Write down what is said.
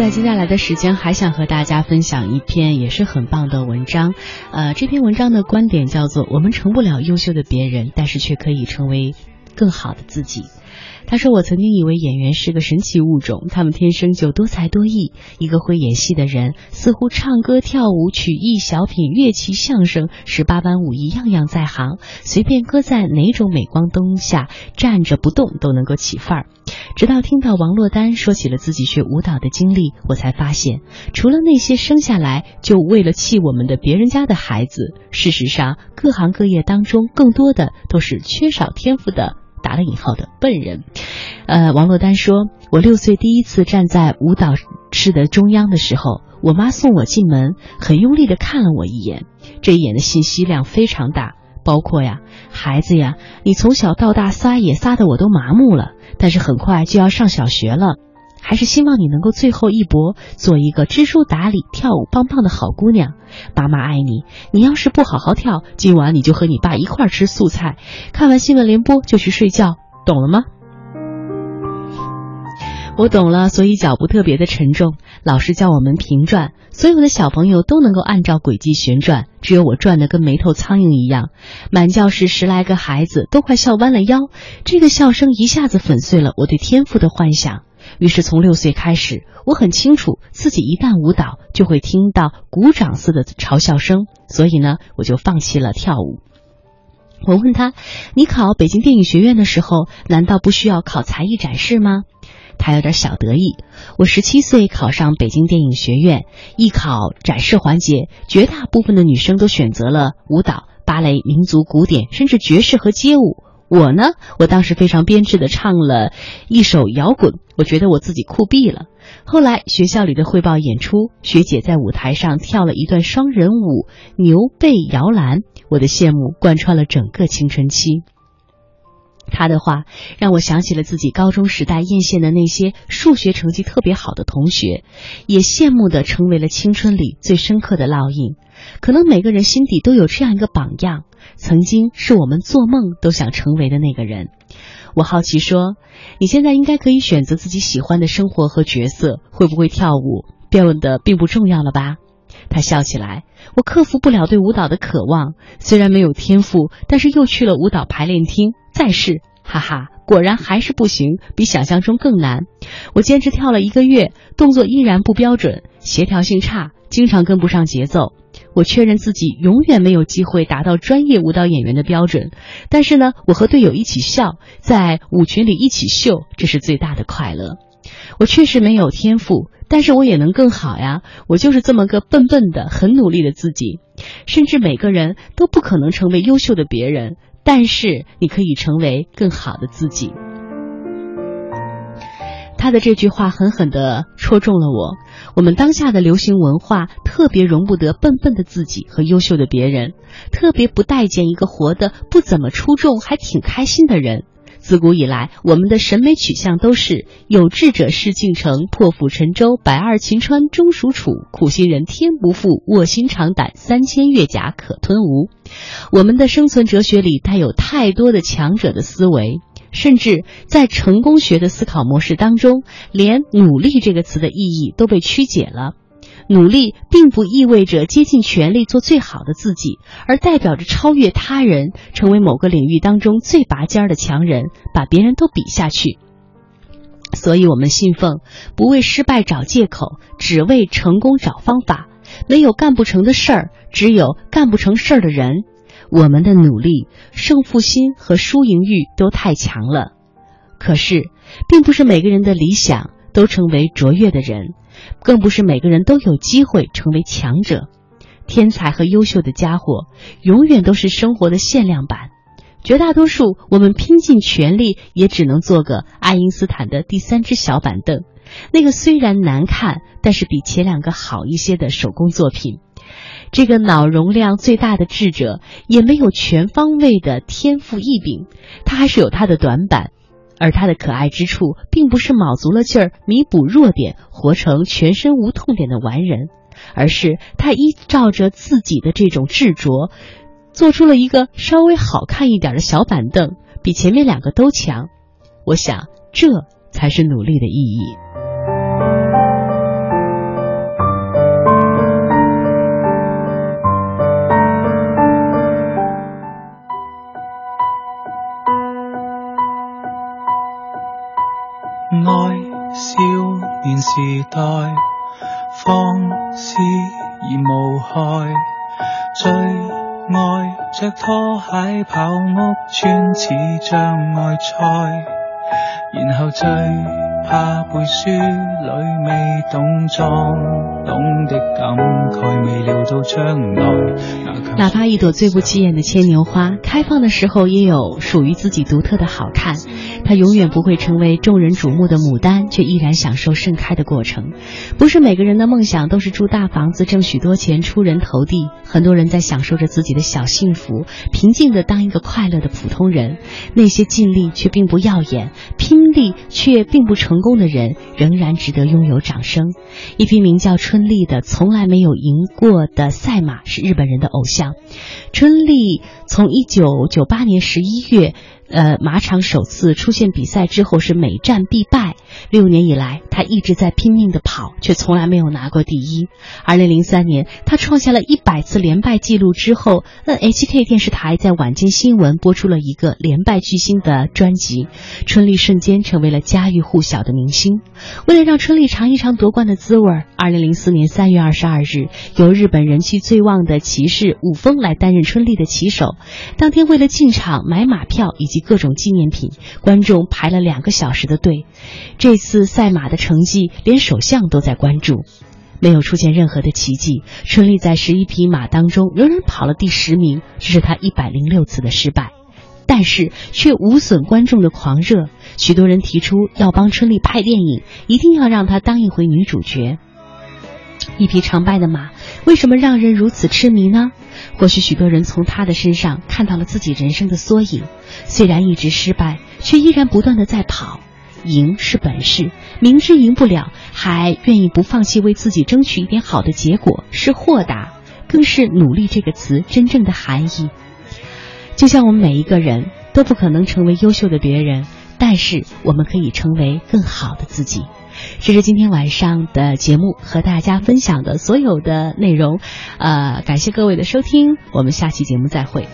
在接下来的时间，还想和大家分享一篇也是很棒的文章。呃，这篇文章的观点叫做：我们成不了优秀的别人，但是却可以成为更好的自己。他说：“我曾经以为演员是个神奇物种，他们天生就多才多艺。一个会演戏的人，似乎唱歌、跳舞、曲艺、小品、乐器、相声，十八般武艺样样在行，随便搁在哪种镁光灯下站着不动都能够起范儿。直到听到王珞丹说起了自己学舞蹈的经历，我才发现，除了那些生下来就为了气我们的别人家的孩子，事实上，各行各业当中更多的都是缺少天赋的。”打了引号的笨人，呃，王珞丹说：“我六岁第一次站在舞蹈室的中央的时候，我妈送我进门，很用力的看了我一眼。这一眼的信息量非常大，包括呀，孩子呀，你从小到大撒野撒的我都麻木了，但是很快就要上小学了。”还是希望你能够最后一搏，做一个知书达理、跳舞棒棒的好姑娘。爸妈爱你，你要是不好好跳，今晚你就和你爸一块吃素菜，看完新闻联播就去睡觉，懂了吗？我懂了，所以脚步特别的沉重。老师叫我们平转，所有的小朋友都能够按照轨迹旋转，只有我转的跟没头苍蝇一样。满教室十来个孩子都快笑弯了腰，这个笑声一下子粉碎了我对天赋的幻想。于是从六岁开始，我很清楚自己一旦舞蹈就会听到鼓掌似的嘲笑声，所以呢，我就放弃了跳舞。我问他：“你考北京电影学院的时候，难道不需要考才艺展示吗？”他有点小得意。我十七岁考上北京电影学院，艺考展示环节，绝大部分的女生都选择了舞蹈、芭蕾、民族、古典，甚至爵士和街舞。我呢，我当时非常编制的唱了一首摇滚，我觉得我自己酷毙了。后来学校里的汇报演出，学姐在舞台上跳了一段双人舞，牛背摇篮，我的羡慕贯穿了整个青春期。他的话让我想起了自己高中时代艳羡的那些数学成绩特别好的同学，也羡慕的成为了青春里最深刻的烙印。可能每个人心底都有这样一个榜样。曾经是我们做梦都想成为的那个人。我好奇说：“你现在应该可以选择自己喜欢的生活和角色，会不会跳舞变得并不重要了吧？”他笑起来。我克服不了对舞蹈的渴望，虽然没有天赋，但是又去了舞蹈排练厅再试，哈哈，果然还是不行，比想象中更难。我坚持跳了一个月，动作依然不标准，协调性差，经常跟不上节奏。我确认自己永远没有机会达到专业舞蹈演员的标准，但是呢，我和队友一起笑，在舞群里一起秀，这是最大的快乐。我确实没有天赋，但是我也能更好呀。我就是这么个笨笨的、很努力的自己。甚至每个人都不可能成为优秀的别人，但是你可以成为更好的自己。他的这句话狠狠地戳中了我。我们当下的流行文化特别容不得笨笨的自己和优秀的别人，特别不待见一个活得不怎么出众还挺开心的人。自古以来，我们的审美取向都是有志者事竟成，破釜沉舟，百二秦川终属楚，苦心人天不负，卧薪尝胆，三千越甲可吞吴。我们的生存哲学里带有太多的强者的思维。甚至在成功学的思考模式当中，连“努力”这个词的意义都被曲解了。努力并不意味着竭尽全力做最好的自己，而代表着超越他人，成为某个领域当中最拔尖的强人，把别人都比下去。所以，我们信奉不为失败找借口，只为成功找方法。没有干不成的事儿，只有干不成事儿的人。我们的努力、胜负心和输赢欲都太强了，可是，并不是每个人的理想都成为卓越的人，更不是每个人都有机会成为强者。天才和优秀的家伙，永远都是生活的限量版。绝大多数我们拼尽全力，也只能做个爱因斯坦的第三只小板凳，那个虽然难看，但是比前两个好一些的手工作品。这个脑容量最大的智者也没有全方位的天赋异禀，他还是有他的短板，而他的可爱之处，并不是卯足了劲儿弥补弱点，活成全身无痛点的完人，而是他依照着自己的这种执着，做出了一个稍微好看一点的小板凳，比前面两个都强。我想，这才是努力的意义。待，放肆而无害，最爱着拖鞋跑屋村似障碍赛，然后最怕背书里未懂装懂的感慨，未料到将来。哪怕一朵最不起眼的牵牛花，开放的时候也有属于自己独特的好看。他永远不会成为众人瞩目的牡丹，却依然享受盛开的过程。不是每个人的梦想都是住大房子、挣许多钱、出人头地。很多人在享受着自己的小幸福，平静的当一个快乐的普通人。那些尽力却并不耀眼、拼力却并不成功的人，仍然值得拥有掌声。一匹名叫春丽的，从来没有赢过的赛马，是日本人的偶像。春丽从一九九八年十一月。呃，马场首次出现比赛之后是每战必败。六年以来，他一直在拼命的跑，却从来没有拿过第一。二零零三年，他创下了一百次连败记录之后，NHK 电视台在晚间新闻播出了一个连败巨星的专辑，春丽瞬间成为了家喻户晓的明星。为了让春丽尝一尝夺冠的滋味，二零零四年三月二十二日，由日本人气最旺的骑士武丰来担任春丽的骑手。当天，为了进场买马票以及各种纪念品，观众排了两个小时的队。这次赛马的成绩，连首相都在关注。没有出现任何的奇迹，春丽在十一匹马当中仍然跑了第十名，这是她一百零六次的失败，但是却无损观众的狂热。许多人提出要帮春丽拍电影，一定要让她当一回女主角。一匹常败的马，为什么让人如此痴迷呢？或许许多人从他的身上看到了自己人生的缩影。虽然一直失败，却依然不断的在跑。赢是本事，明知赢不了，还愿意不放弃为自己争取一点好的结果，是豁达，更是努力这个词真正的含义。就像我们每一个人都不可能成为优秀的别人，但是我们可以成为更好的自己。这是今天晚上的节目和大家分享的所有的内容，呃，感谢各位的收听，我们下期节目再会。